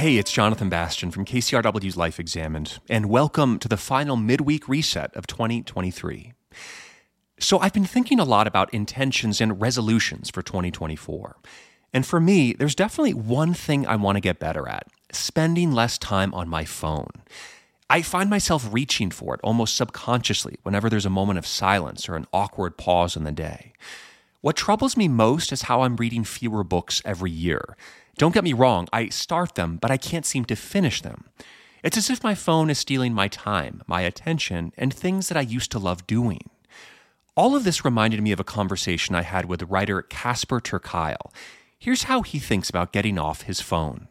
Hey, it's Jonathan Bastian from KCRW's Life Examined, and welcome to the final midweek reset of 2023. So, I've been thinking a lot about intentions and resolutions for 2024. And for me, there's definitely one thing I want to get better at spending less time on my phone. I find myself reaching for it almost subconsciously whenever there's a moment of silence or an awkward pause in the day. What troubles me most is how I'm reading fewer books every year. Don't get me wrong, I start them, but I can't seem to finish them. It's as if my phone is stealing my time, my attention, and things that I used to love doing. All of this reminded me of a conversation I had with writer Casper ter Here's how he thinks about getting off his phone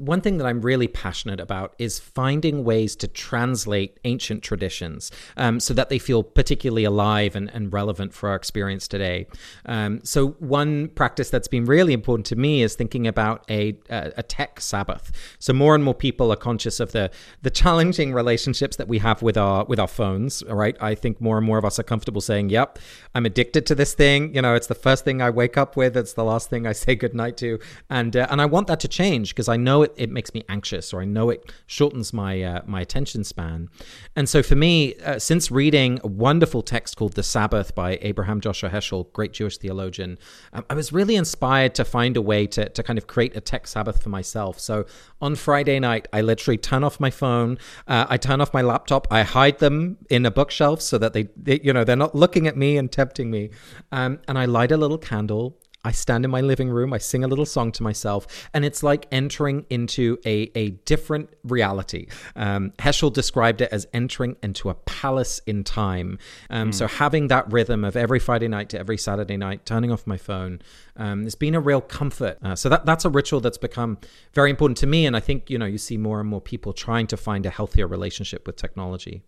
one thing that I'm really passionate about is finding ways to translate ancient traditions um, so that they feel particularly alive and, and relevant for our experience today. Um, so, one practice that's been really important to me is thinking about a, a, a, tech Sabbath. So, more and more people are conscious of the the challenging relationships that we have with our with our phones. Right, I think more and more of us are comfortable saying, "Yep, I'm addicted to this thing." You know, it's the first thing I wake up with. It's the last thing I say goodnight to, and uh, and I want that to change because I know it it, it makes me anxious or I know it shortens my uh, my attention span. And so for me, uh, since reading a wonderful text called The Sabbath by Abraham Joshua Heschel, great Jewish theologian, um, I was really inspired to find a way to, to kind of create a tech Sabbath for myself. So on Friday night, I literally turn off my phone, uh, I turn off my laptop, I hide them in a bookshelf so that they, they you know, they're not looking at me and tempting me. Um, and I light a little candle I stand in my living room, I sing a little song to myself, and it's like entering into a, a different reality. Um, Heschel described it as entering into a palace in time. Um, mm. So, having that rhythm of every Friday night to every Saturday night, turning off my phone, um, has been a real comfort. Uh, so, that, that's a ritual that's become very important to me. And I think, you know, you see more and more people trying to find a healthier relationship with technology.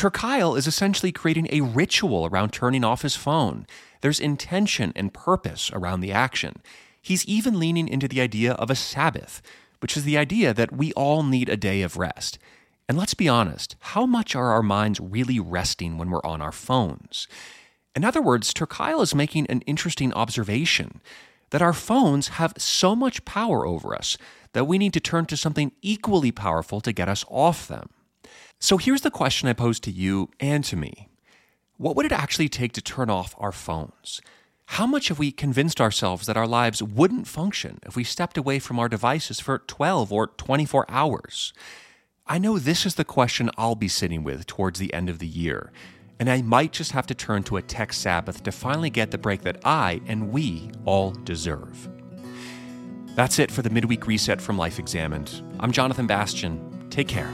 Ter Kuile is essentially creating a ritual around turning off his phone. There's intention and purpose around the action. He's even leaning into the idea of a Sabbath, which is the idea that we all need a day of rest. And let's be honest, how much are our minds really resting when we're on our phones? In other words, ter Kuile is making an interesting observation that our phones have so much power over us that we need to turn to something equally powerful to get us off them. So here's the question I pose to you and to me what would it actually take to turn off our phones? How much have we convinced ourselves that our lives wouldn't function if we stepped away from our devices for 12 or 24 hours? I know this is the question I'll be sitting with towards the end of the year, and I might just have to turn to a tech Sabbath to finally get the break that I and we all deserve. That's it for the midweek reset from Life Examined. I'm Jonathan Bastian. Take care.